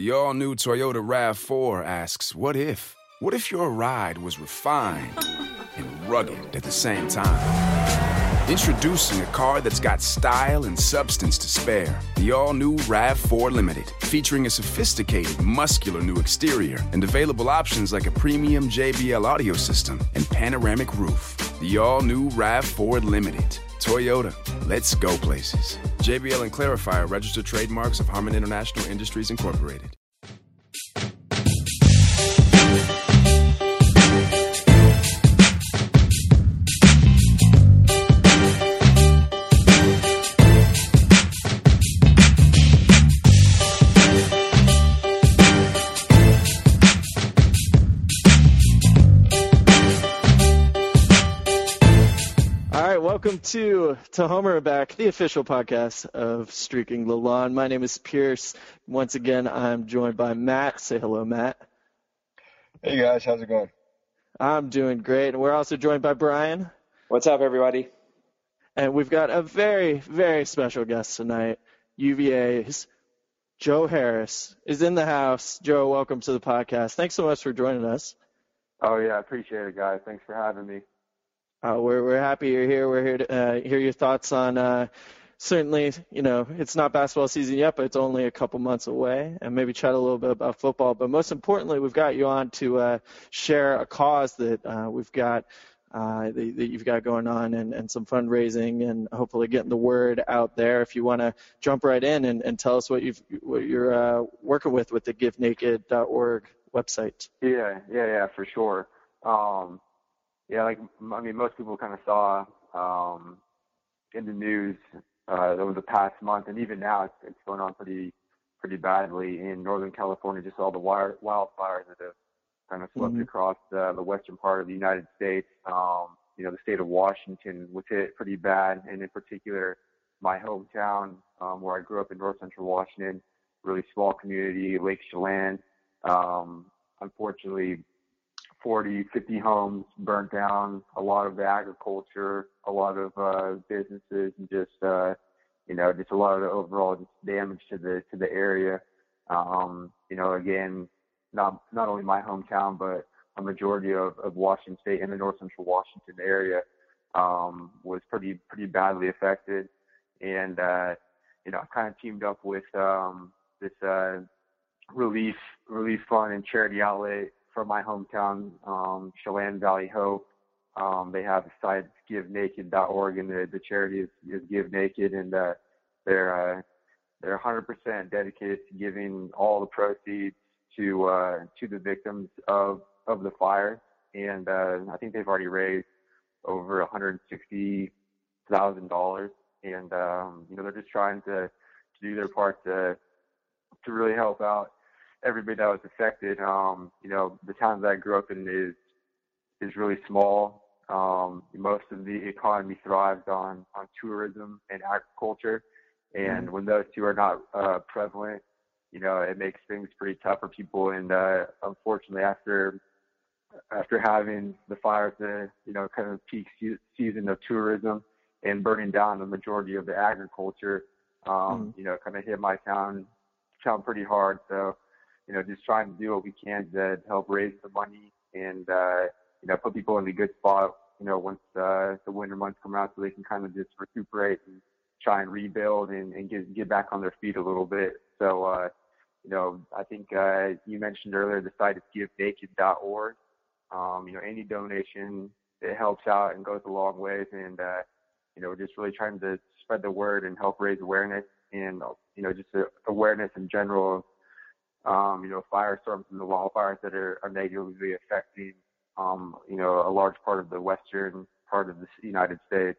The all new Toyota RAV4 asks, What if? What if your ride was refined and rugged at the same time? Introducing a car that's got style and substance to spare. The all new RAV4 Limited, featuring a sophisticated, muscular new exterior and available options like a premium JBL audio system and panoramic roof. The all new RAV4 Limited. Toyota, let's go places. JBL and Clari-Fi registered trademarks of Harman International Industries Incorporated. Welcome to to Homer and Back, the official podcast of Streaking the Lawn. My name is Pierce. Once again, I'm joined by Matt. Say hello, Matt. Hey guys, how's it going? I'm doing great, and we're also joined by Brian. What's up, everybody? And we've got a very, very special guest tonight. UVA's Joe Harris is in the house. Joe, welcome to the podcast. Thanks so much for joining us. Oh yeah, I appreciate it, guys. Thanks for having me. Uh, we're we're happy you're here. We're here to uh, hear your thoughts on. Uh, certainly, you know, it's not basketball season yet, but it's only a couple months away, and maybe chat a little bit about football. But most importantly, we've got you on to uh, share a cause that uh, we've got. Uh, that, that you've got going on and, and some fundraising and hopefully getting the word out there. If you want to jump right in and, and tell us what you've what you're uh, working with with the GiveNaked.org website. Yeah, yeah, yeah, for sure. Um, yeah, like I mean, most people kind of saw um, in the news uh, over the past month, and even now, it's, it's going on pretty pretty badly in Northern California. Just all the wire, wildfires that have kind of swept Mhm. across uh, the western part of the United States. Um, you know, the state of Washington was hit pretty bad, and in particular, my hometown, um, where I grew up in North Central Washington, really small community, Lake Chelan. Um, unfortunately, 40, 50 homes burnt down, a lot of agriculture, a lot of uh, businesses, and just uh, you know, just a lot of overall just damage to the to the area. Um, you know, again, not not only my hometown, but a majority of, of Washington State and the North Central Washington area um, was pretty pretty badly affected. And uh, you know, I kind of teamed up with um, this uh, relief relief fund and charity outlet from my hometown, um, Chelan Valley Hope. Um, they have a site givenaked.org, and the, the charity is, is Give Naked, and uh, they're uh, they're 100% dedicated to giving all the proceeds to uh, to the victims of of the fire. And uh, I think they've already raised over 160 thousand dollars, and um, you know they're just trying to, to do their part to to really help out everybody that was affected. Um, you know, the town that I grew up in is is really small. Um, most of the economy thrives on on tourism and agriculture, and when those two are not uh, prevalent, you know, it makes things pretty tough for people. And uh, unfortunately, after after having the fires, the you know kind of peak se- season of tourism and burning down the majority of the agriculture, um, you know, kind of hit my town town pretty hard. So, you know, just trying to do what we can to help raise the money and uh, you know put people in a good spot. You know, once uh, the winter months come out, so they can kind of just recuperate and try and rebuild and, and get get back on their feet a little bit. So, uh, you know, I think uh, you mentioned earlier the site is givenaked.org. Um, you know, any donation it helps out and goes a long ways. And uh, you know, we're just really trying to spread the word and help raise awareness and you know just awareness in general of um, you know firestorms and the wildfires that are, are negatively affecting um, you know a large part of the western part of the United States.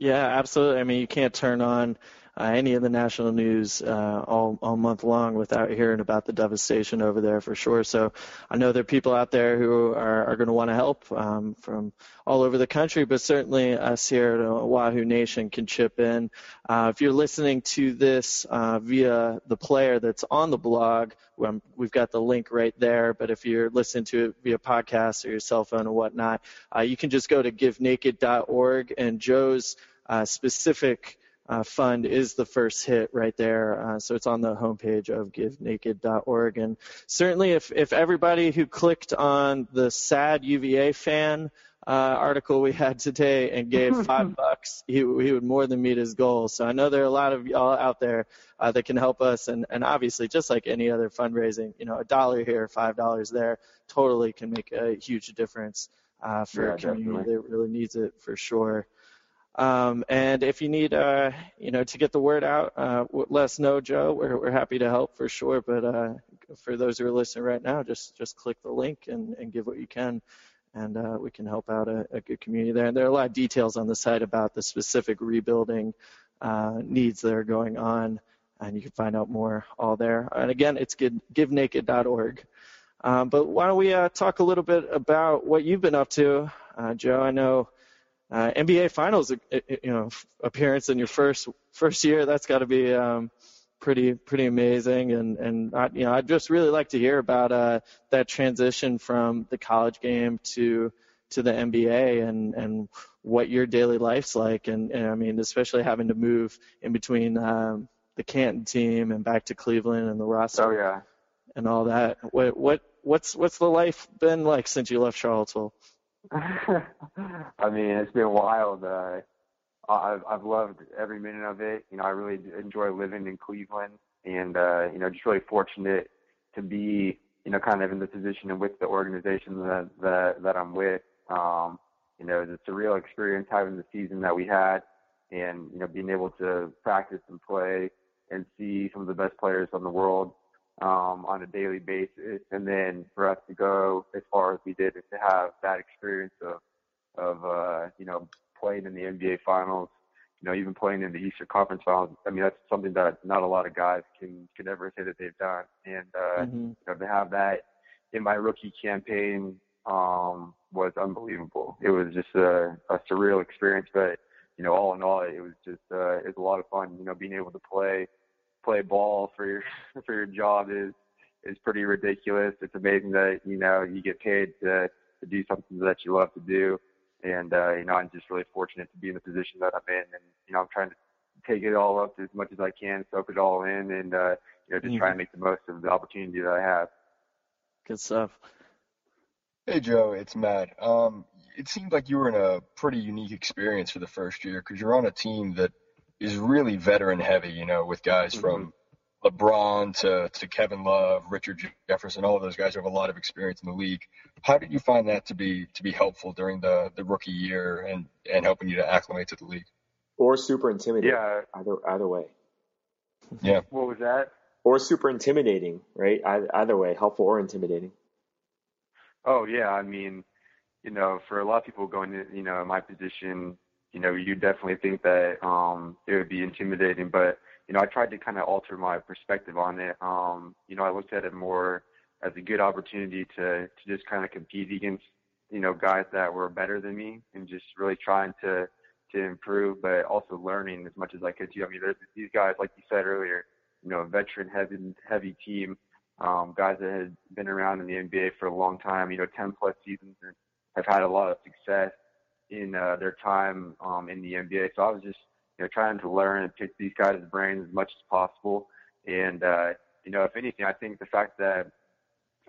Yeah, absolutely. I mean, you can't turn on uh, any of the national news uh, all all month long without hearing about the devastation over there for sure. So I know there are people out there who are, are going to want to help um, from all over the country, but certainly us here at Wahoo Nation can chip in. Uh, if you're listening to this uh, via the player that's on the blog, um, we've got the link right there. But if you're listening to it via podcast or your cell phone or whatnot, uh, you can just go to givenaked.org and Joe's uh, specific uh, fund is the first hit right there. Uh, so it's on the homepage of givenaked.org. And certainly, if if everybody who clicked on the sad UVA fan uh, article we had today and gave five bucks, he, he would more than meet his goal. So I know there are a lot of y'all out there uh, that can help us, and, and obviously, just like any other fundraising, you know, a dollar here, five dollars there, totally can make a huge difference uh, for yeah, a community that really needs it for sure. Um, and if you need, uh, you know, to get the word out, uh, let us know, Joe. We're, we're happy to help for sure. But uh, for those who are listening right now, just just click the link and, and give what you can, and uh, we can help out a, a, good community there. And there are a lot of details on the site about the specific rebuilding uh, needs that are going on, and you can find out more all there. And again, it's givenaked.org. Um, but why don't we uh, talk a little bit about what you've been up to, Joe? I know uh, NBA Finals, uh, uh, you know, appearance in your first first year. That's got to be um, pretty pretty amazing. And and I, you know, I'd just really like to hear about uh, that transition from the college game to to the NBA and and what your daily life's like. And, and I mean, especially having to move in between um, the Canton team and back to Cleveland and the roster. Oh yeah. And all that. What what what's what's the life been like since you left Charlottesville? I mean, it's been wild. Uh, I've I've loved every minute of it. You know, I really enjoy living in Cleveland, and uh, you know, just really fortunate to be, you know, kind of in the position and with the organization that that that I'm with. Um, you know, it's a real experience having the season that we had, and you know, being able to practice and play and see some of the best players in the world um, on a daily basis, and then for us to go as far as we did and to have that experience of of uh, you know playing in the NBA Finals, you know even playing in the Eastern Conference Finals. I mean that's something that not a lot of guys can can ever say that they've done, and uh, mm-hmm. you know to have that in my rookie campaign um, was unbelievable. It was just a, a surreal experience, but you know all in all it was just uh, it was a lot of fun. You know being able to play play ball for your for your job is is pretty ridiculous. It's amazing that you know you get paid to to do something that you love to do, and uh, you know I'm just really fortunate to be in the position that I'm in, and you know I'm trying to take it all up as much as I can, soak it all in, and uh, you know just mm-hmm. try and make the most of the opportunity that I have. Good stuff. Hey Joe, it's Matt. Um, it seemed like you were in a pretty unique experience for the first year because you're on a team that is really veteran heavy, you know, with guys mm-hmm. from LeBron to, to Kevin Love, Richard Jefferson, all of those guys who have a lot of experience in the league. How did you find that to be to be helpful during the, the rookie year and, and helping you to acclimate to the league? Or super intimidating. Yeah. Either either way. Yeah. What was that? Or super intimidating, right? Either, either way, helpful or intimidating. Oh yeah, I mean, you know, for a lot of people going to, you know, in my position, you know, you definitely think that um, it would be intimidating. But you know, I tried to kind of alter my perspective on it. Um, you know, I looked at it more as a good opportunity to to just kind of compete against you know guys that were better than me and just really trying to to improve, but also learning as much as I could too. I mean, these guys, like you said earlier, you know, veteran heavy heavy team, um, guys that had been around in the NBA for a long time, you know, 10 plus seasons and have had a lot of success in uh, their time um, in the NBA. So I was just you know trying to learn and pick these guys' brains as much as possible. And uh, you know, if anything, I think the fact that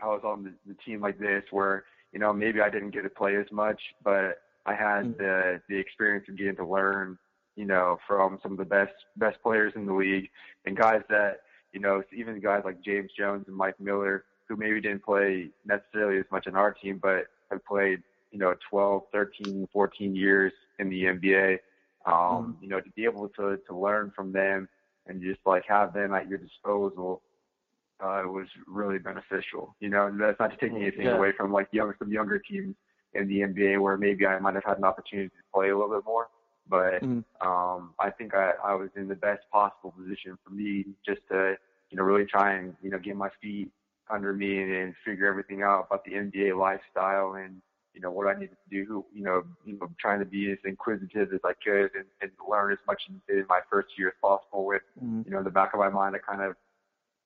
I was on the, the team like this, where you know maybe I didn't get to play as much, but I had mm-hmm. the the experience of getting to learn, you know, from some of the best best players in the league and guys that you know, even guys like James Jones and Mike Miller, who maybe didn't play necessarily as much on our team, but have played you know 12, 13, 14 years in the NBA. Um, mm You know, to be able to to learn from them and just like have them at your disposal uh, was really beneficial. You know, and that's not to take anything yeah. away from like young some younger teams in the NBA where maybe I might have had an opportunity to play a little bit more. But mm um, I think I, I was in the best possible position for me just to, you know, really try and, you know, get my feet under me and, and figure everything out about the NBA lifestyle and you know, what do I need to do, you know, you know, trying to be as inquisitive as I could and, and learn as much in my first year as possible with, mm-hmm. you know, in the back of my mind, I kind of,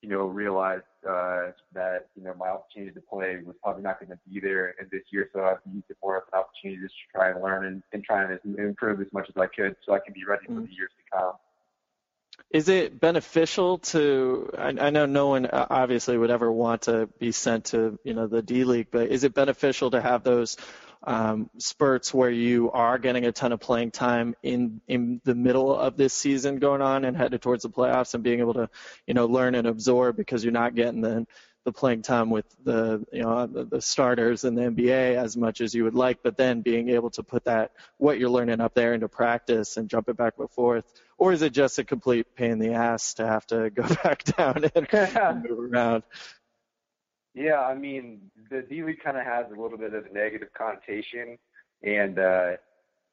you know, realized uh, that, you know, my opportunity to play was probably not going to be there in this year. So I've used it more as an opportunity just to try and learn and, and try and improve as much as I could so I can be ready mm-hmm. for the years to come. Is it beneficial to? I, I know no one uh, obviously would ever want to be sent to you know the D League, but is it beneficial to have those um, spurts where you are getting a ton of playing time in in the middle of this season going on and headed towards the playoffs and being able to you know learn and absorb because you're not getting the the playing time with the you know the, the starters in the NBA as much as you would like, but then being able to put that what you're learning up there into practice and jump it back and forth, or is it just a complete pain in the ass to have to go back down and, and move around? Yeah, I mean the D League kind of has a little bit of a negative connotation, and uh,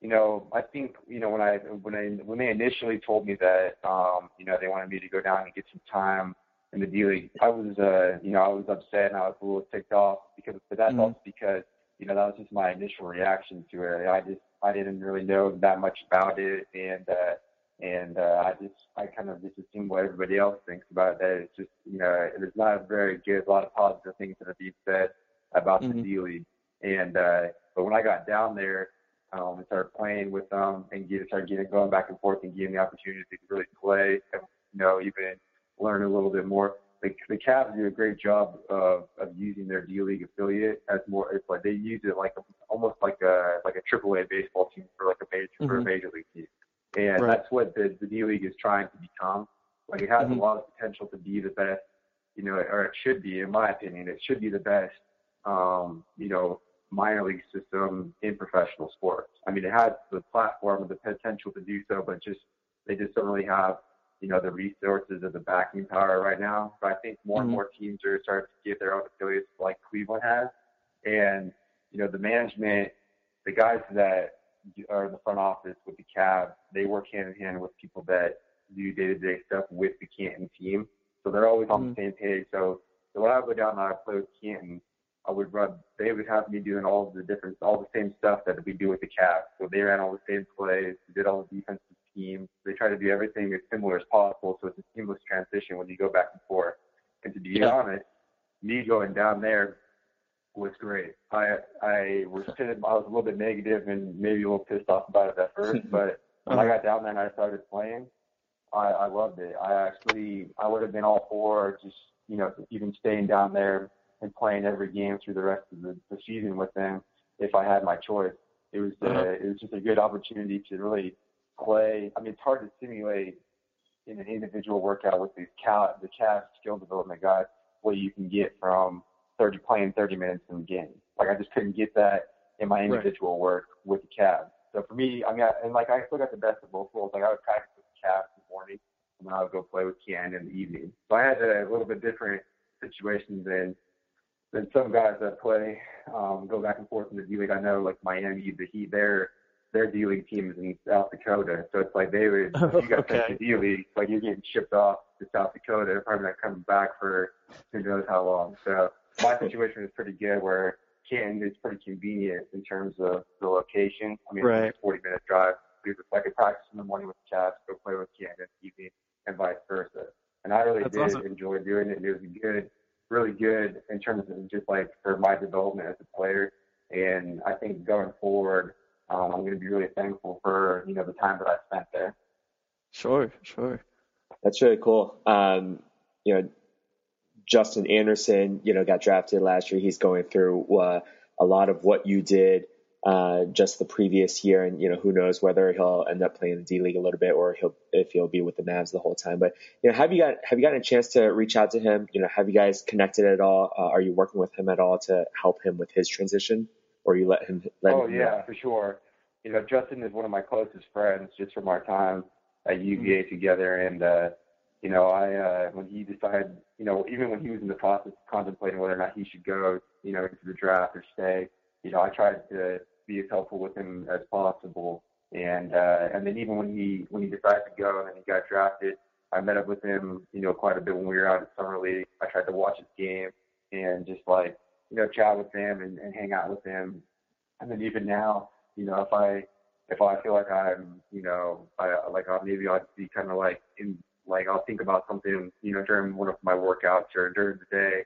you know I think you know when I when I when they initially told me that um, you know they wanted me to go down and get some time in the D League, I was uh, you know I was upset and I was a little ticked off because but that's mm-hmm. also because you know that was just my initial reaction to it. I just I didn't really know that much about it, and uh, and uh, I just I kind of just assume what everybody else thinks about that. It's just you know there's not very good a lot of positive things that are being said about mm-hmm. the D League, and uh, but when I got down there um, and started playing with them and get started getting going back and forth and getting the opportunity to really play you know even learn a little bit more. The, the Cavs do a great job of, of using their D League affiliate as more. It's like they use it like a, almost like a like a Triple A baseball team for like a major mm-hmm. for a mm-hmm. major league team, and right. that's what the the D League is trying to become. Like it has mm-hmm. a lot of potential to be the best, you know, or it should be, in my opinion, it should be the best, um, you know, minor league system in professional sports. I mean, it has the platform and the potential to do so, but just they just don't really have you know, the resources of the backing power right now. But I think more mm-hmm. and more teams are starting to get their own affiliates like Cleveland has. And, you know, the management, the guys that are in the front office with the Cavs, they work hand in hand with people that do day to day stuff with the Canton team. So they're always on mm-hmm. the same page. So, so when I would go down and I play with Canton, I would run, they would have me doing all the different, all the same stuff that we do with the Cavs. So they ran all the same plays, did all the defensive team. They try to do everything as similar as possible, so it's a seamless transition when you go back and forth. And to be yeah. honest, me going down there was great. I I was I was a little bit negative and maybe a little pissed off about it at first, but when I got down there and I started playing, I I loved it. I actually I would have been all for just you know even staying down there and playing every game through the rest of the, the season with them if I had my choice. It was uh, uh-huh. it was just a good opportunity to really play. I mean, it's hard to simulate in an individual workout with these cal the Cavs skill development guys what you can get from 30 playing 30 minutes in the game. Like I just couldn't get that in my individual right. work with the Cavs. So for me, I mean, I, and like I still got the best of both worlds. Like I would practice with the Cavs in the morning, and then I would go play with Ken in the evening. So I had a little bit different situation than than some guys that play um, go back and forth in the D League. I know like Miami, the Heat, they're their D League team is in South Dakota, so it's like they would you got okay. sent to D League, like you're getting shipped off to South Dakota. They're probably not coming back for who knows how long. So my situation is pretty good, where Canton is pretty convenient in terms of the location. I mean, right. it's a 40 minute drive. So it's like practice in the morning with the Cavs, go play with Canton in the evening, and vice versa. And I really That's did awesome. enjoy doing it. It was good, really good in terms of just like for my development as a player. And I think going forward, um, I'm going to be really thankful for you know the time that I spent there. Sure, sure. That's really cool. Um, you know, Justin Anderson, you know, got drafted last year. He's going through uh, a lot of what you did uh, just the previous year, and you know, who knows whether he'll end up playing in the D League a little bit or he'll if he'll be with the Mavs the whole time. But you know, have you got have you gotten a chance to reach out to him? You know, have you guys connected at all? Uh, are you working with him at all to help him with his transition? Or you let him let oh him yeah know? for sure you know justin is one of my closest friends just from our time at uva mm-hmm. together and uh you know i uh when he decided you know even when he was in the process of contemplating whether or not he should go you know into the draft or stay you know i tried to be as helpful with him as possible and uh and then even when he when he decided to go and then he got drafted I met up with him, you know, quite a bit when we were out at summer league. I tried to watch his game and just like you know, chat with him and, and hang out with him. And then even now, you know, if I if I feel like I'm, you know, I, like I'll, maybe I'll be kind of like in like I'll think about something, you know, during one of my workouts or during the day,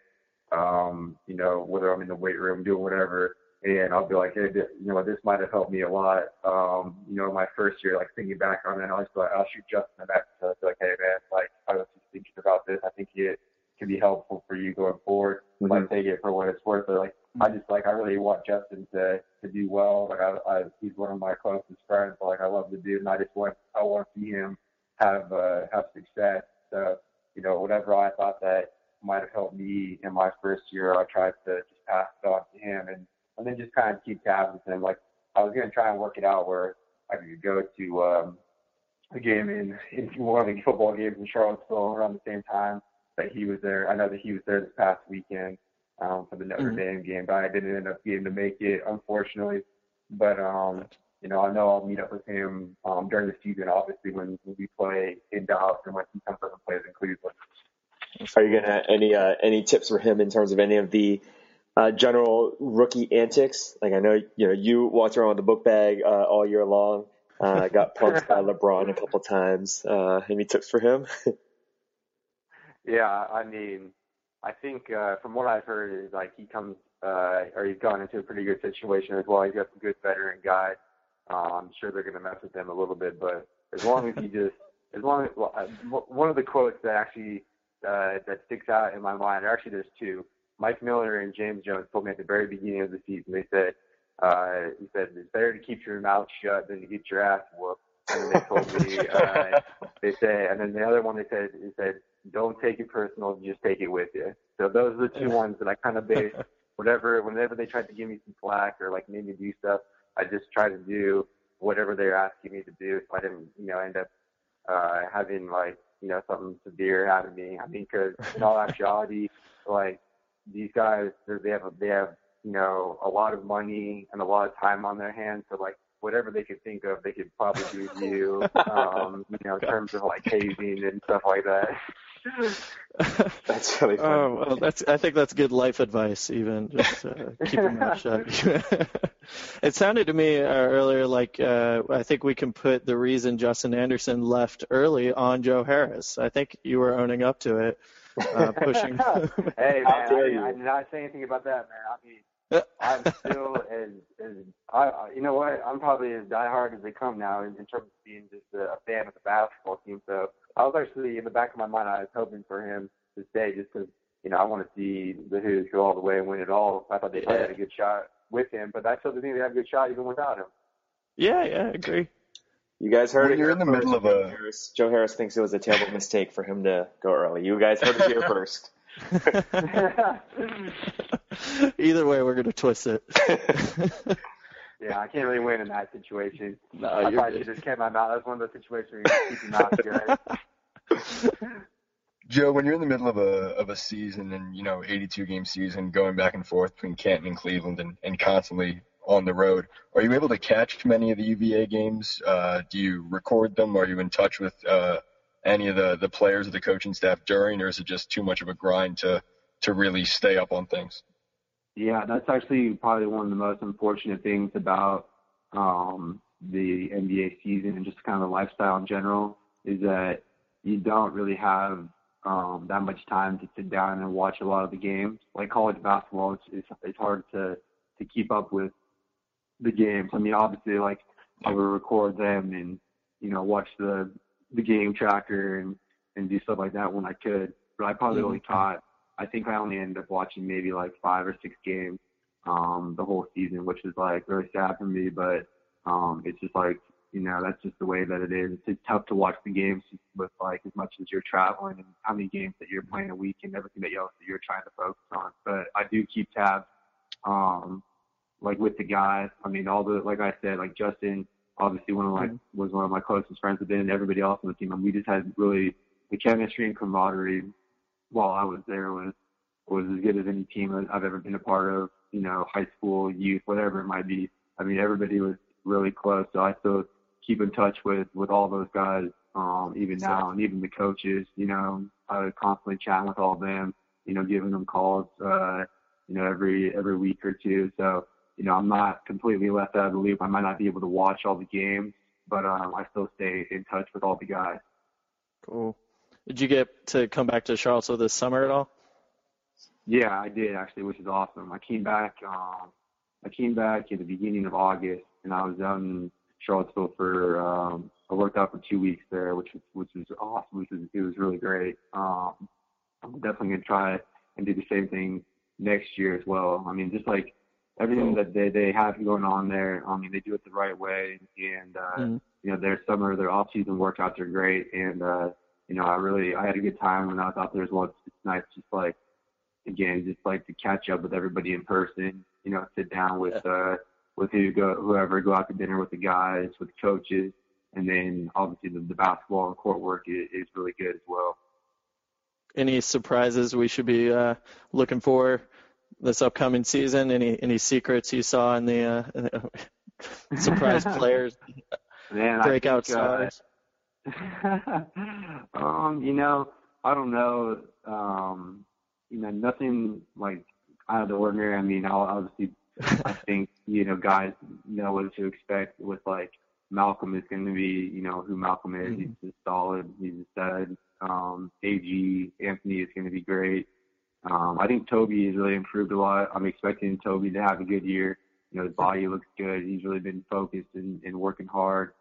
um, you know, whether I'm in the weight room doing whatever, and I'll be like, hey, you know, this might have helped me a lot. Um, you know, my first year, like thinking back on it, I was like, I'll shoot Justin a message. I was like, hey man, like I was just thinking about this. I think it can be helpful for you going forward. Mm-hmm. Like take it for what it's worth. But like, I just like I really want Justin to to do well. Like I, I he's one of my closest friends. Like I love the dude, and I just want I want to see him have uh, have success. So you know, whatever I thought that might have helped me in my first year, I tried to just pass it on to him and and then just kind of keep tabs with him. Like I was gonna try and work it out where I could go to um, a game in in one of the football games in Charlottesville around the same time that he was there. I know that he was there this past weekend um, for the Notre mm-hmm. Dame game, but I didn't end up getting to make it, unfortunately. But um, you know, I know I'll meet up with him um, during the season, obviously when, we play in Dallas and when he comes up and plays in Cleveland. Are you gonna any uh, any tips for him in terms of any of the uh, general rookie antics? Like I know you know you walked around with a book bag uh, all year long. Uh, got punked by LeBron a couple times. Uh, any tips for him? yeah, I mean, I think uh, from what I've heard is like he comes uh, or he's gone into a pretty good situation as well. He's got some good veteran guys. Uh, I'm sure they're going to mess with him a little bit, but as long as he just, as long as well, uh, one of the quotes that actually uh, that sticks out in my mind, or actually there's two. Mike Miller and James Jones told me at the very beginning of the season. They said, uh, he said it's better to keep your mouth shut than to get your ass whooped. And then they told me, uh, they say, and then the other one they said, he said, don't take it personal, just take it with you. So those are the two ones that I kind of base whatever, whenever they tried to give me some slack or like made me do stuff, I just try to do whatever they're asking me to do. So I didn't, you know, end up uh, having like you know something severe happen to me. I mean, because in all actuality, like these guys, they have a, they have you know a lot of money and a lot of time on their hands. So like whatever they could think of, they could probably do to you. Um, you know, in terms of like hazing and stuff like that. that's really funny. Oh well, that's I think that's good life advice. Even just uh, keep your mouth shut. it sounded to me uh, earlier like uh, I think we can put the reason Justin Anderson left early on Joe Harris. I think you were owning up to it, uh, pushing. hey man, I, I, did not say anything about that, man. I mean. I'm still as, as I, you know what? I'm probably as diehard as they come now in, in terms of being just a fan of the basketball team. So I was actually in the back of my mind, I was hoping for him to stay just because you know I want to see the Hoos go all the way and win it all. I thought they had a good shot with him, but I still think they have a good shot even without him. Yeah, yeah, I agree. You guys heard when it. You're in the middle of a. Harris, Joe Harris thinks it was a terrible mistake for him to go early. You guys heard it here first. Either way, we're gonna twist it. Yeah, I can't really win in that situation. No, I you're probably good. just came out. That's one of those situations where you keep your mouth shut. Joe, when you're in the middle of a of a season and you know 82 game season, going back and forth between Canton and Cleveland, and, and constantly on the road, are you able to catch many of the UVA games? Uh, do you record them? Are you in touch with uh, any of the the players or the coaching staff during, or is it just too much of a grind to to really stay up on things? Yeah, that's actually probably one of the most unfortunate things about um, the NBA season and just kind of the lifestyle in general is that you don't really have um, that much time to sit down and watch a lot of the games. Like college basketball, it's it's, it's hard to to keep up with the games. I mean, obviously, like I would record them and you know watch the the game tracker and and do stuff like that when I could. But I probably only caught. I think I only ended up watching maybe like five or six games um the whole season, which is like very sad for me. But um it's just like you know that's just the way that it is. It's tough to watch the games with like as much as you're traveling and how many games that you're playing a week and everything that else that you're trying to focus on. But I do keep tabs, um, like with the guys. I mean, all the like I said, like Justin, obviously one of my was one of my closest friends with and everybody else on the team. And we just had really the chemistry and camaraderie while I was there was was as good as any team I've ever been a part of. You know, high school, youth, whatever it might be. I mean, everybody was really close. So I still keep in touch with with all those guys, um, even now, and even the coaches. You know, I was constantly chat with all of them. You know, giving them calls. Uh, you know, every every week or two. So you know, I'm not completely left out of the loop. I might not be able to watch all the games, but um, I still stay in touch with all the guys. Cool. Did you get to come back to Charlottesville this summer at all? Yeah, I did actually, which is awesome. I came back um, I came back at the beginning of August, and I was out in Charlottesville for um, I worked out for two weeks there, which was which was awesome. Which was it was really great. Um, I'm definitely gonna try and do the same thing next year as well. I mean, just like everything that they they have going on there. I mean, they do it the right way, and uh, mm-hmm. you know, their summer, their off season workouts are great, and uh, you know, I really I had a good time when I was out there as well. It's, it's nice, just like again, just like to catch up with everybody in person. You know, sit down with yeah. uh with who go whoever go out to dinner with the guys, with the coaches, and then obviously the, the basketball and court work is, is really good as well. Any surprises we should be uh, looking for this upcoming season? Any any secrets you saw in the uh, surprise players, Man, breakout think, uh, stars? Uh, um, you know, I don't know. Um, you know, nothing like out of the ordinary. I mean, I'll obviously I think you know guys know what to expect with like Malcolm is going to be you know who Malcolm is. Mm-hmm. He's just solid. He's a stud. Um, AG Anthony is going to be great. Um, I think Tobey has really improved a lot. I'm expecting Tobey to have a good year. You know, his body looks good. He's really been focused and, and working hard.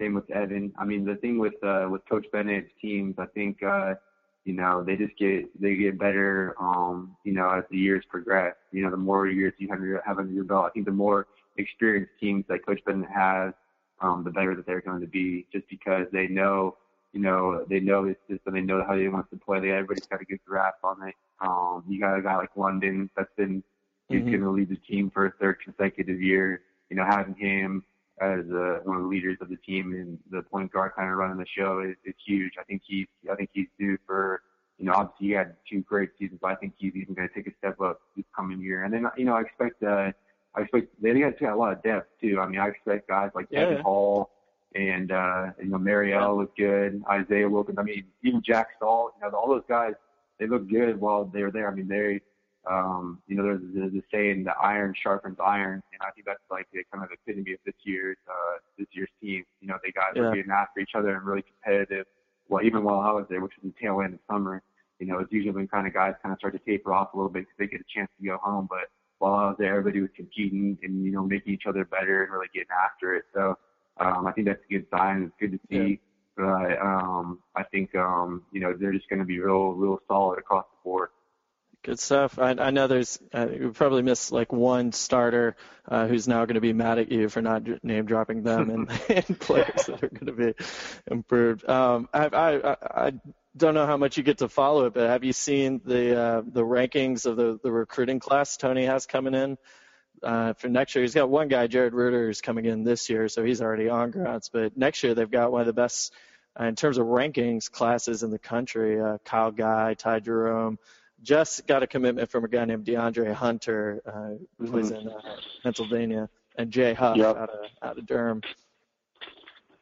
Same with Evan. I mean, the thing with uh, with Coach Bennett's teams, I think uh, you know, they just get they get better um, you know, as the years progress. You know, the more years you have your have under your belt, I think the more experienced teams that Coach Bennett has, um, the better that they're going to be just because they know, you know, they know his system, they know how he wants to play. They everybody's got a good grasp on it. Um, you got a guy like London that's been he's mm-hmm. going to lead the team for a third consecutive year. You know, having him as uh, one of the leaders of the team and the point guard kind of running the show is, is huge. I think he's I think he's due for you know obviously he had two great seasons, but I think he's even going to take a step up this coming year. And then you know I expect uh, I expect they got a lot of depth too. I mean I expect guys like yeah. Devon Hall and uh, you know Marial was good, Isaiah Wilkins. I mean even Jack Salt. You know all those guys they look good while they were there. I mean they um, you know, there's, there's a saying that iron sharpens iron, and I think that's like the kind of epitome of this year's uh, this year's team. You know, they guys yeah. were getting after each other and really competitive. Well, even while I was there, which was the tail end of summer, you know, it's usually when kind of guys kind of start to taper off a little bit because they get a chance to go home. But while I was there, everybody was competing and you know making each other better and really getting after it. So um, I think that's a good sign. It's good to see. Yeah. But um, I think um, you know they're just going to be real, real solid across the board. Good stuff. I, I know there's uh, you probably missed like one starter uh, who's now going to be mad at you for not name dropping them and, and players that are going to be improved. Um, I, I I don't know how much you get to follow it, but have you seen the uh, the rankings of the the recruiting class Tony has coming in? Uh, for next year. He's got one guy, Jarred Reuter, who's coming in this year, so he's already on grounds. But next year they've got one of the best uh, in terms of rankings classes in the country. Uh, Kyle Guy, Ty Jerome, just got a commitment from a guy named DeAndre Hunter, uh, who mm-hmm. in uh, Pennsylvania, and Jay Huff yep. out of out of Durham.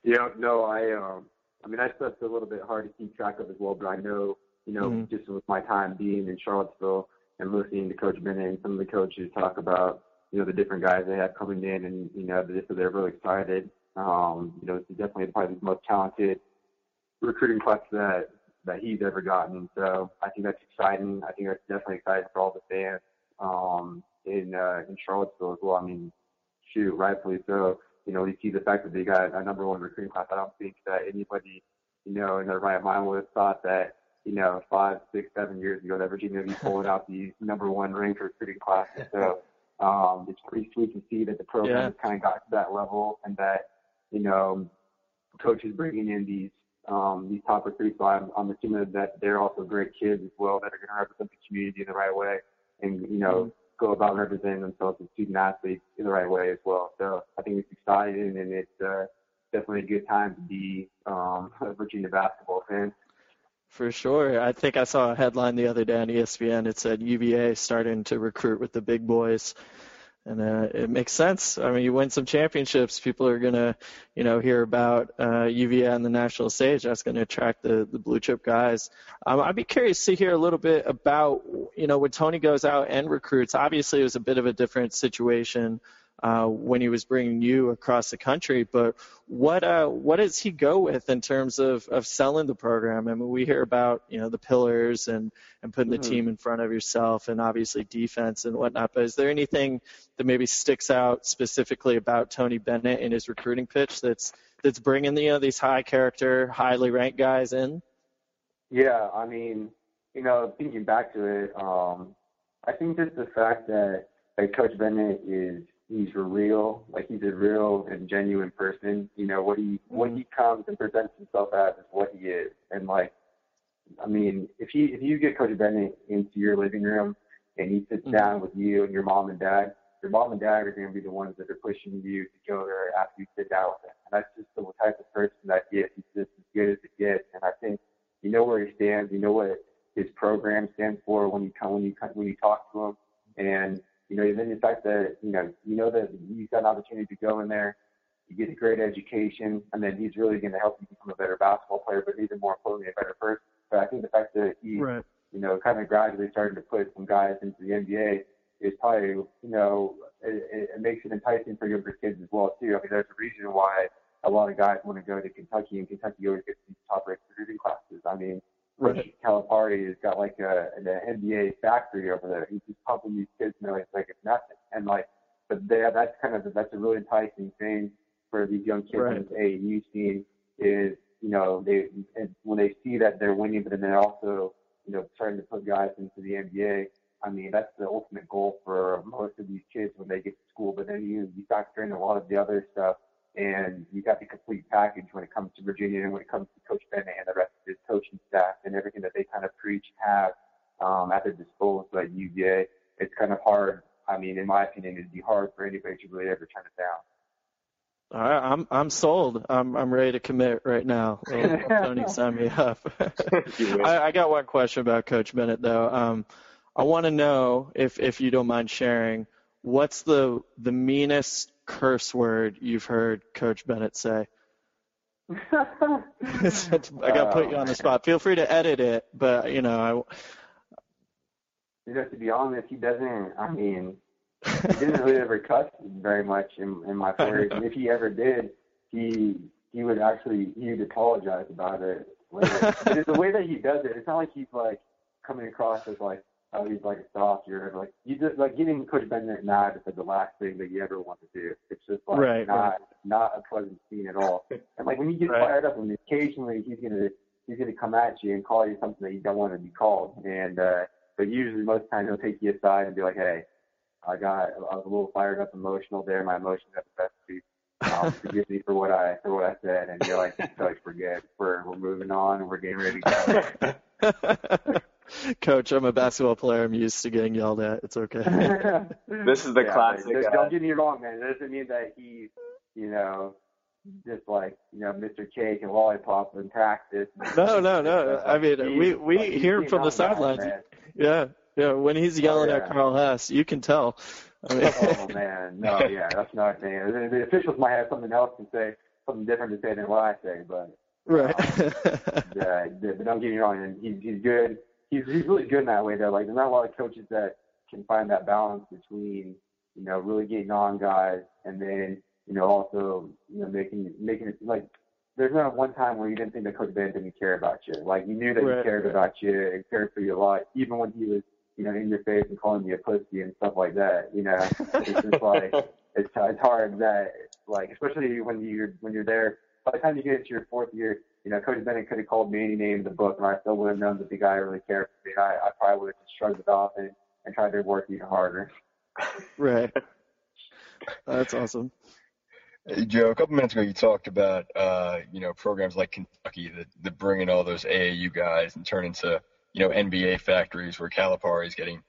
Yeah, no, I um, I mean, I stuff's a little bit hard to keep track of as well, but I know, you know, mm-hmm. just with my time being in Charlottesville and listening to Coach Bennett and some of the coaches talk about, you know, the different guys they have coming in, and you know, so they're really excited. Um, you know, it's definitely probably the most talented recruiting class that that he's ever gotten. So I think that's exciting. I think that's definitely exciting for all the fans um, in uh, in Charlottesville as well. I mean, shoot, rightfully so. You know, you see the fact that they got a number one recruiting class. I don't think that anybody, you know, in their right mind would have thought that, you know, five, six, seven years ago that Virginia would be pulling out the number one ranked recruiting classes. So um, it's pretty sweet to see that the program yeah. has kind of got to that level and that, you know, coaches bringing in these um, these top recruits. So I'm, I'm assuming that they're also great kids as well that are going to represent the community in the right way and, you know, mm-hmm. go about representing themselves as student athletes in the right way as well. So I think it's exciting and it's uh, definitely a good time to be um, a Virginia basketball fan. For sure. I think I saw a headline the other day on ESPN. It said UVA starting to recruit with the big boys and uh, it makes sense. I mean, you win some championships, people are gonna, you know, hear about uh, UVA on the national stage. That's gonna attract the the blue chip guys. Um, I'd be curious to hear a little bit about, you know, when Tony goes out and recruits. Obviously, it was a bit of a different situation uh, when he was bringing you across the country. But what uh, what does he go with in terms of, of selling the program? I mean, we hear about you know the pillars and and putting mm-hmm. the team in front of yourself, and obviously defense and whatnot. But is there anything that maybe sticks out specifically about Tony Bennett in his recruiting pitch that's that's bringing you know these high character, highly ranked guys in? Yeah, I mean, you know, thinking back to it, um, I think just the fact that like Coach Bennett is he's real, like he's a real and genuine person. You know what he what he comes and presents himself as is what he is, and like, I mean, if you if you get Coach Bennett into your living room and he sits mm-hmm. down with you and your mom and dad, your mom and dad are going to be the ones that are pushing you to go there after you sit down with him. And that's just the type of person that he is. He's just as good as it gets. And I think you know where he stands. You know what his program stands for when you come when you when you talk to him. And you know, then the fact that you know you know that you've got an opportunity to go in there, you get a great education, and then he's really going to help you become a better basketball player, but even more importantly, a better person. But I think the fact that he, right. you know, kind of gradually starting to put some guys into the NBA is probably, you know, it, it makes it enticing for younger kids as well too. I mean, there's a reason why a lot of guys want to go to Kentucky, and Kentucky always gets these top-ranked recruiting classes. I mean, Right. Calipari has got like a, an NBA factory over there. He's just pumping these kids millions like it's nothing. And like, but they, that's kind of that's a really enticing thing for these young kids right. in the AAU scene is you know they and when they see that they're winning, but then they're also you know starting to put guys into the NBA. I mean, that's the ultimate goal for most of these kids when they get to school. But then you you factor in a lot of the other stuff and you got the complete package when it comes to Virginia and when it comes to Coach Bennett and the rest of his coaching staff and everything that they kind of preach have um, at their disposal at UVA. It's kind of hard. I mean, in my opinion, it'd be hard for anybody to really ever turn it down. All right, I'm I'm sold. I'm I'm ready to commit right now. Tony, sign me up. I, I got one question about Coach Bennett though. Um, I want to know if if you don't mind sharing, what's the the meanest curse word you've heard Coach Bennett say? I got to put you on the spot. Feel free to edit it, but you know, I. You know, to be honest, he doesn't. I mean, he didn't really ever cuss very much in, in my career. And if he ever did, he he would actually he would apologize about it. The way that he does it. It's not like he's like coming across as like oh, he's like a softer. Like you just like getting Coach Bennett mad is like the last thing that you ever want to do. It's just like right, not right. not a pleasant scene at all. And like when you get right. fired up, and occasionally he's gonna he's gonna come at you and call you something that you don't want to be called. And uh, but usually most times he'll take you aside and be like, hey, I got I was a little fired up, emotional there. My emotions at the best speed. Um, forgive me for what I for what I said, and you're like, Coach, forget. We're we're moving on, and we're getting ready to go. Coach, I'm a basketball player. I'm used to getting yelled at. It's okay. this is the yeah, classic. Don't, don't uh, get me wrong, man. It doesn't mean that he's, you know, just like you know, Mr. Cake and Lollipop in practice. No, no, no. Uh, I mean, we we like, hear him from the sidelines. Yeah, yeah. When he's oh, yelling oh, yeah. at Karl Hess, you can tell. I mean, oh man, no, yeah, that's not a thing. The officials might have something else to say, something different to say than what I say, but. Right. Um, yeah, but don't get me wrong. He's he's good he's he's really good in that way though. Like there's not a lot of coaches that can find that balance between you know really getting on guys and then you know also you know making making it like there's not one time where you didn't think that Coach Ben didn't care about you. Like you knew that right, he cared right. about you and cared for you a lot, even when he was you know in your face and calling you a pussy and stuff like that. You know, it's just like it's it's hard that like especially when you're when you're there. By the time you get into your fourth year, you know, Coach Bennett could have called me any name in the book, and I still would have known that the guy really cared for me. I, I probably would have just shrugged it off and, and tried to work even harder. Right. That's awesome. Hey, Joe, a couple minutes ago, you talked about uh, you know programs like Kentucky that, that bring in all those AAU guys and turn into you know NBA factories where Calipari is getting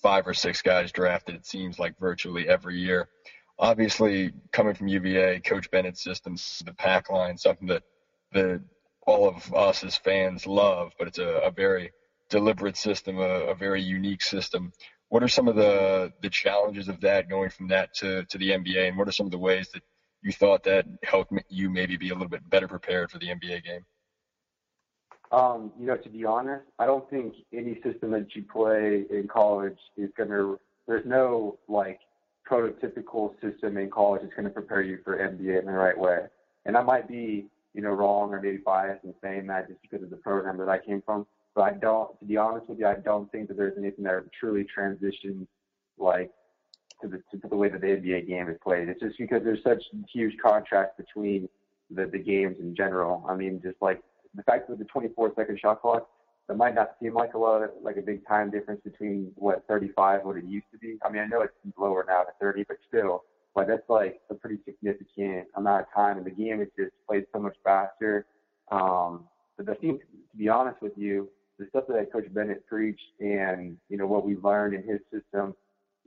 five or six guys drafted. It seems like virtually every year. Obviously, coming from UVA, Coach Bennett's system, the pack line, something that that all of us as fans love, but it's a, a very deliberate system, a, a, very unique system. What are some of the the challenges of that going from that to to the NBA, and what are some of the ways that you thought that helped you maybe be a little bit better prepared for the NBA game? Um, you know, to be honest, I don't think any system that you play in college is gonna. There's no like prototypical system in college is going to prepare you for NBA in the right way. And I might be, you know, wrong or maybe biased in saying that just because of the program that I came from. But I don't, to be honest with you, I don't think that there's anything that truly transitions like to the to the way that the NBA game is played. It's just because there's such huge contrast between the the games in general. I mean, just like the fact that the 24 second shot clock, that might not seem like a lot of, like a big time difference between what 35 what it used to be. I mean, I know it's lower now to 30, but still, like that's like a pretty significant amount of time, and the game is just played so much faster. Um, but I think, to be honest with you, the stuff that Coach Bennett preached and you know what we learned in his system,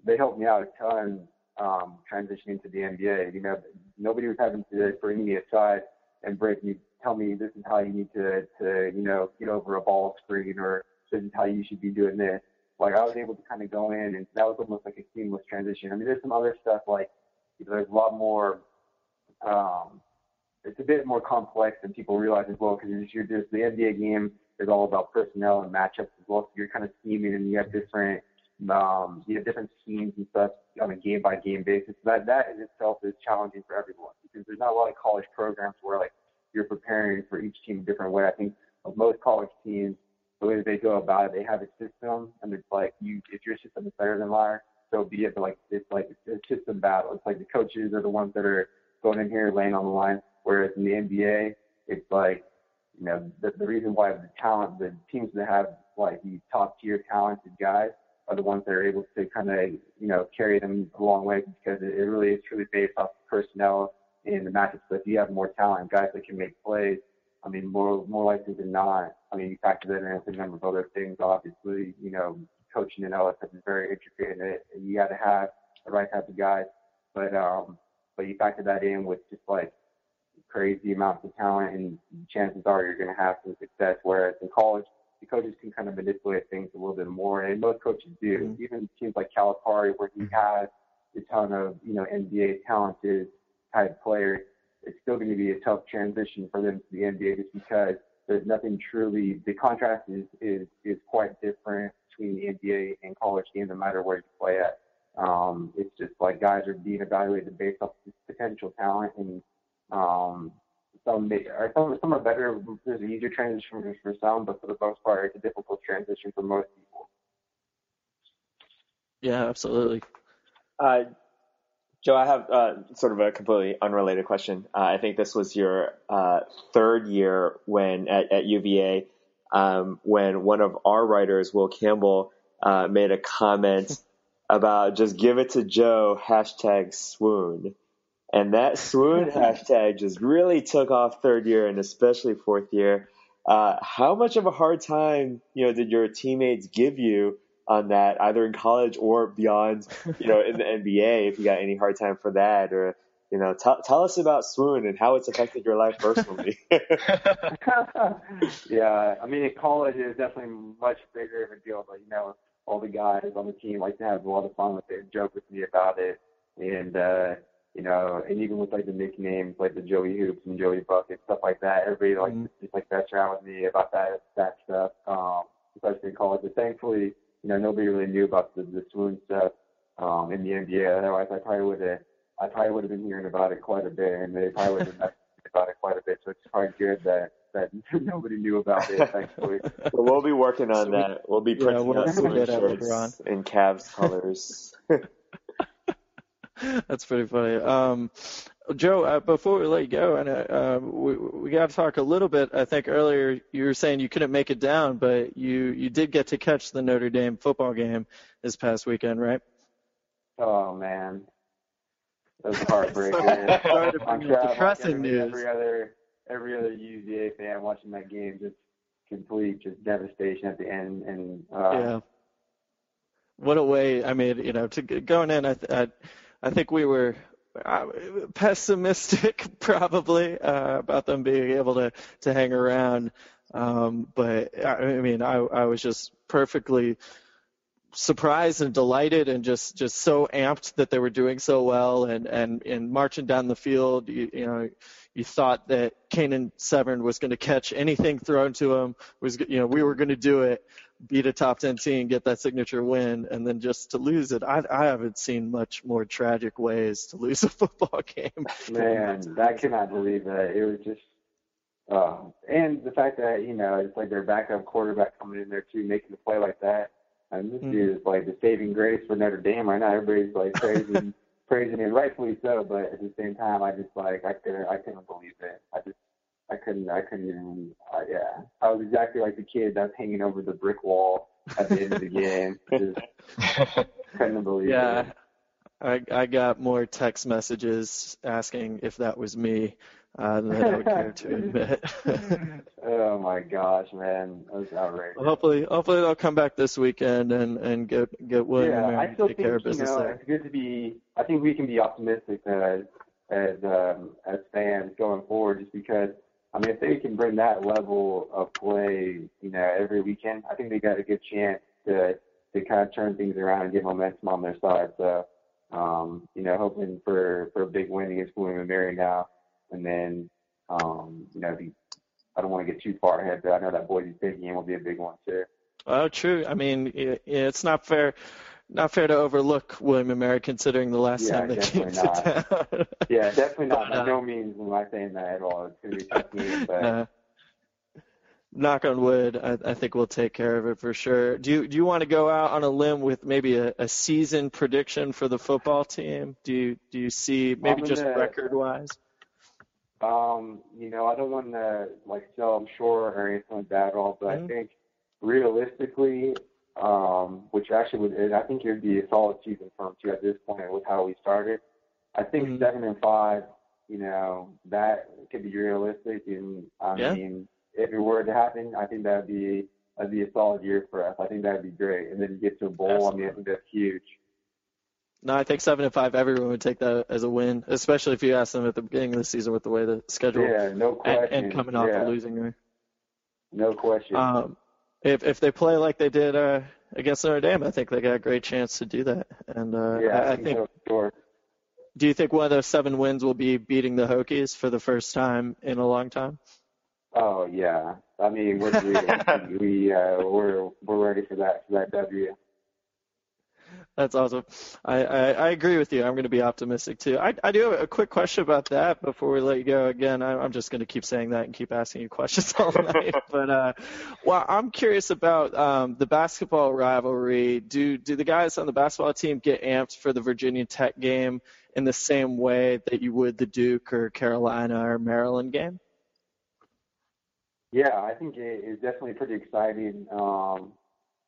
they helped me out a ton um, transitioning to the NBA. You know, nobody was having to bring me aside and break me, tell me this is how you need to, to you know, get over a ball screen or this is how you should be doing this. Like I was able to kind of go in, and that was almost like a seamless transition. I mean, there's some other stuff like you know, there's a lot more. Um, it's a bit more complex than people realize as well because you're just the NBA game is all about personnel and matchups as well. So you're kind of scheming and you have different um, you have different schemes and stuff on a game by game basis. That that in itself is challenging for everyone because there's not a lot of college programs where like you're preparing for each team a different way. I think of most college teams, the way that they go about it, they have a system, and it's like you if your system is better than ours, so be it. But like it's like it's a system battle. It's like the coaches are the ones that are going in here laying on the line. Whereas in the NBA, it's like you know the, the reason why the talent, the teams that have like the top tier talented guys are the ones that are able to kind of you know carry them a long way because it, it really is truly based off personnel in the matchups. But if you have more talent, guys that can make plays, I mean, more more likely than not, I mean, you factor that in a number of other things. Obviously, you know, coaching in LSF is very intricate, and it, you got to have the right type of guys. But um, but you factor that in with just like crazy amounts of talent, and chances are you're going to have some success. Whereas in college, the coaches can kind of manipulate things a little bit more, and most coaches do. Mm-hmm. Even teams like Calipari, where he mm-hmm. has a ton of you know NBA talented type player, it's still going to be a tough transition for them to the NBA just because there's nothing truly. The contrast is is is quite different between the NBA and college game, no matter where you play at. Um, it's just like guys are being evaluated based off potential talent and um, some are some some are better. There's an easier transition for some, but for the most part, it's a difficult transition for most people. Yeah, absolutely. Uh, Joe, I have uh, sort of a completely unrelated question. Uh, I think this was your uh, third year when at, at UVA, um, when one of our writers, Will Campbell, uh, made a comment about just give it to Joe hashtag swoon. And that swoon hashtag just really took off third year and especially fourth year. Uh, how much of a hard time, you know, did your teammates give you on that, either in college or beyond, you know, in the NBA? If you got any hard time for that, or you know, t- tell us about swoon and how it's affected your life personally. yeah, I mean, in college it was definitely much bigger of a deal, but you know, all the guys on the team like to have a lot of fun with it, joke with me about it, and. uh you know, and even with like the nicknames like the Joey Hoops and Joey Bucket, stuff like that, everybody like mm-hmm. just like mess around with me about that that stuff, um, especially in college. But thankfully, you know, nobody really knew about the, the swoon stuff um, in the NBA. Otherwise, I probably would have I probably would have been hearing about it quite a bit, and they probably would have messed about it quite a bit. So it's probably good that that nobody knew about it. Thankfully, well, we'll be working on that. We'll be printing yeah, we'll out swoon shirts in Cavs colors. That's pretty funny. Um, Joe, uh, before we let you go, and uh, we we got to talk a little bit. I think earlier you were saying you couldn't make it down, but you you did get to catch the Notre Dame football game this past weekend, right? Oh man, that was heartbreaking. I'm sure depressing every, news. Every other every other UVA fan watching that game, just complete just devastation at the end, and uh, yeah. What a way! I mean, you know, to going in, I, I I think we were uh, pessimistic probably uh, about them being able to to hang around. Um, but I mean, I, I was just perfectly surprised and delighted and just just so amped that they were doing so well and and and marching down the field. You, you know, you thought that Canaan Severin was going to catch anything thrown to him. Was you know we were going to do it. Beat a top 10 team, get that signature win, and then just to lose it. I, I haven't seen much more tragic ways to lose a football game. Man, I cannot believe that. It was just, uh, and the fact that, you know, it's like their backup quarterback coming in there too, making a play like that. And this mm-hmm. dude is like the saving grace for Notre Dame right now. Everybody's like praising, praising him, rightfully so. But at the same time, I just like, I couldn't, I couldn't believe it. I just, I couldn't, I couldn't even, uh, yeah. I was exactly like the kid that's hanging over the brick wall at the end of the game. Just couldn't believe yeah. it. I I got more text messages asking if that was me uh, than I would care to admit. oh my gosh, man, that was outrageous. Well, hopefully, hopefully they'll come back this weekend and and get get William yeah, and I still take think, care of business you know, there. It's good to be. I think we can be optimistic as as um, as fans going forward, just because I mean, if they can bring that level of play, you know, every weekend, I think they got a good chance to to kind of turn things around and get momentum on their side. So, um, you know, hoping for for a big win against William and Mary now, and then, um, you know, the, I don't want to get too far ahead, but I know that Boise State game will be a big one too. Oh, true. I mean, it's not fair not fair to overlook William and Mary considering the last yeah, time they came not. to town. yeah, definitely not. Uh, By no means am I saying that at all. It's gonna be a tough but uh, knock on wood, I, I think we'll take care of it for sure. Do you do you want to go out on a limb with maybe a, a season prediction for the football team? Do you do you see maybe just record wise? Um, you know, I don't want to like sell them short or anything like that at all, but Mhm. I think realistically, um, which actually would, and I think it would be a solid season for them too at this point with how we started. I think Mhm. seven and five, you know, that could be realistic, and I Yeah. mean, if it were to happen, I think that'd be that'd be a solid year for us. I think that'd be great, and then you get to a bowl. I mean, I think that's huge. No, I think seven and five. Everyone would take that as a win, especially if you ask them at the beginning of the season with the way the schedule Yeah, no question. and coming off yeah, a losing run. no question. Um, if if they play like they did uh, against Notre Dame, I think they got a great chance to do that. And uh, yeah, I, I think. sure. Do you think one of those seven wins will be beating the Hokies for the first time in a long time? Oh yeah, I mean we're we, we uh, we're we're ready for that for that W. That's awesome. I, I, I agree with you. I'm going to be optimistic too. I, I do have a quick question about that before we let you go. Again, I, I'm just going to keep saying that and keep asking you questions all night. but uh, well, I'm curious about um, the basketball rivalry. Do do the guys on the basketball team get amped for the Virginia Tech game in the same way that you would the Duke or Carolina or Maryland game? Yeah, I think it is definitely pretty exciting. Um,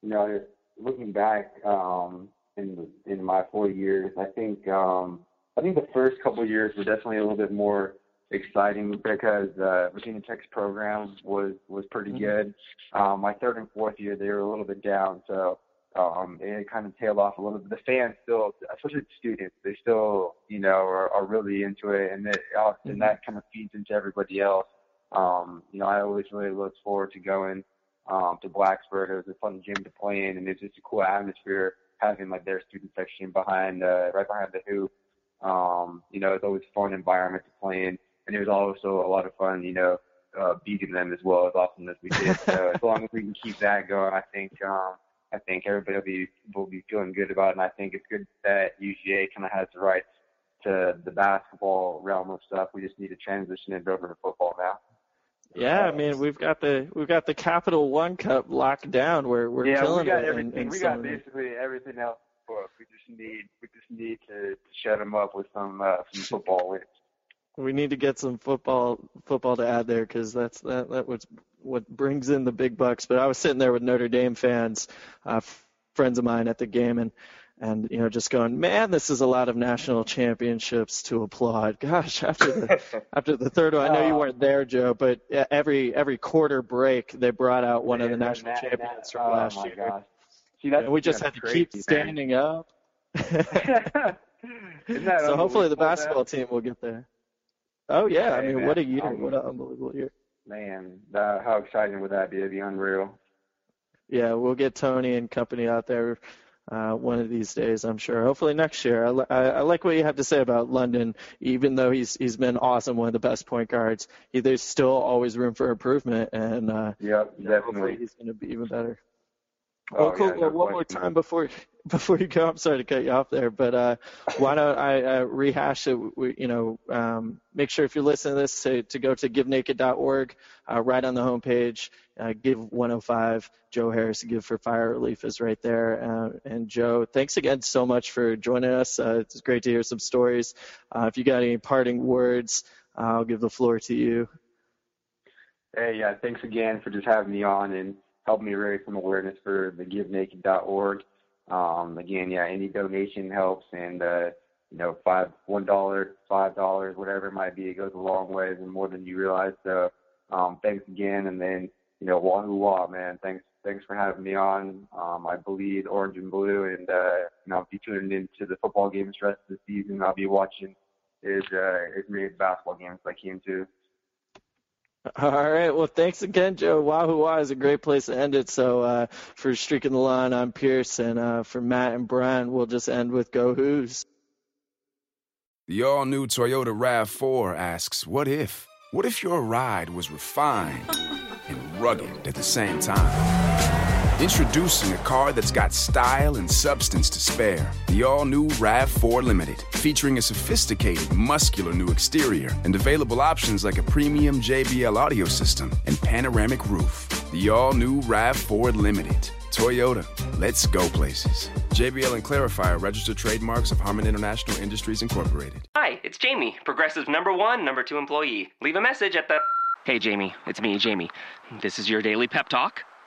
you know, looking back um, in in my four years, I think um, I think the first couple of years were definitely a little bit more exciting because uh, Virginia Tech's program was was pretty Mhm. good. Um, my third and fourth year, they were a little bit down, so um, it kind of tailed off a little bit. The fans still, especially the students, they still, you know, are, are really into it, and that and that kind of feeds into everybody else. Um, you know, I always really looked forward to going um, to Blacksburg. It was a fun gym to play in, and it's just a cool atmosphere having like their student section behind, uh, right behind the hoop. Um, you know, it's always a fun environment to play in, and it was also a lot of fun, you know, uh, beating them as well as awesome as we did. So as long as we can keep that going, I think, um, I think everybody will be will be feeling good about it, and I think it's good that UVA kind of has the rights to the basketball realm of stuff. We just need to transition it over to football now. Yeah, I mean we've got the we've got the Capital One Cup locked down. We're we're yeah, killing we got it. everything. in, in we got basically everything else booked. We just need we just need to, to shut them up with some uh, some football wins. We need to get some football football to add there because that's that that was what brings in the big bucks. But I was sitting there with Notre Dame fans, uh, friends of mine at the game, and and you know just going, man, this is a lot of national championships to applaud. Gosh, after the after the third one, I know you Oh. weren't there, Joe, but every every quarter break they brought out one of the national that- champions that- from oh last my year, Gosh. See, that's, and we just had to keep crazy, standing up. So hopefully the basketball team will get there. Oh yeah, I mean, man, what a year! um, What an unbelievable year. Man, that, how exciting would that be? It'd be unreal. Yeah, we'll get Tony and company out there uh, one of these days, I'm sure. Hopefully next year. I, I, I like what you have to say about London. Even though he's he's been awesome, one of the best point guards, he, there's still always room for improvement, and uh, Yep, you know, hopefully definitely. he's going to be even better. Well, oh, cool. Yeah, no well, one more time before before you go. I'm sorry to cut you off there, but uh, why don't I uh, rehash it? We, you know, um, make sure if you're listening to this to, to go to givenaked.org, uh, right on the homepage. Uh, give 105 Joe Harris. Give for fire relief is right there. Uh, and Joe, thanks again so much for joining us. Uh, it's great to hear some stories. if you got any parting words, I'll give the floor to you. Hey, yeah, thanks again for just having me on and helping me raise some awareness for the GiveNaked.org. Um, again, yeah, any donation helps, and uh, you know, five, one dollar, five dollars, whatever it might be, it goes a long way and more than you realize. So, um, thanks again, and then you know, wahoo wah, man, thanks, thanks for having me on. Um, I bleed orange and blue, and uh, you know, I'll be tuning into the football games rest of the season. I'll be watching as uh, as many basketball games I can too. All right. Well, thanks again, Joe. Wahoo Wah is a great place to end it. So uh, for Streaking the Line, I'm Pierce, and uh, for Matt and Brian, we'll just end with Go Hoos. The all-new Toyota RAV4 asks, what if? What if your ride was refined and rugged at the same time? Introducing a car that's got style and substance to spare. The all new RAV4 Limited, featuring a sophisticated, muscular new exterior and available options like a premium JBL audio system and panoramic roof. The all new RAV4 Limited. Toyota, let's go places. JBL and Clari-Fi are registered trademarks of Harman International Industries Incorporated. Hi, it's Jamie, Progressive number one, number two employee. Leave a message at the. Hey, Jamie, it's me, Jamie. This is your daily pep talk.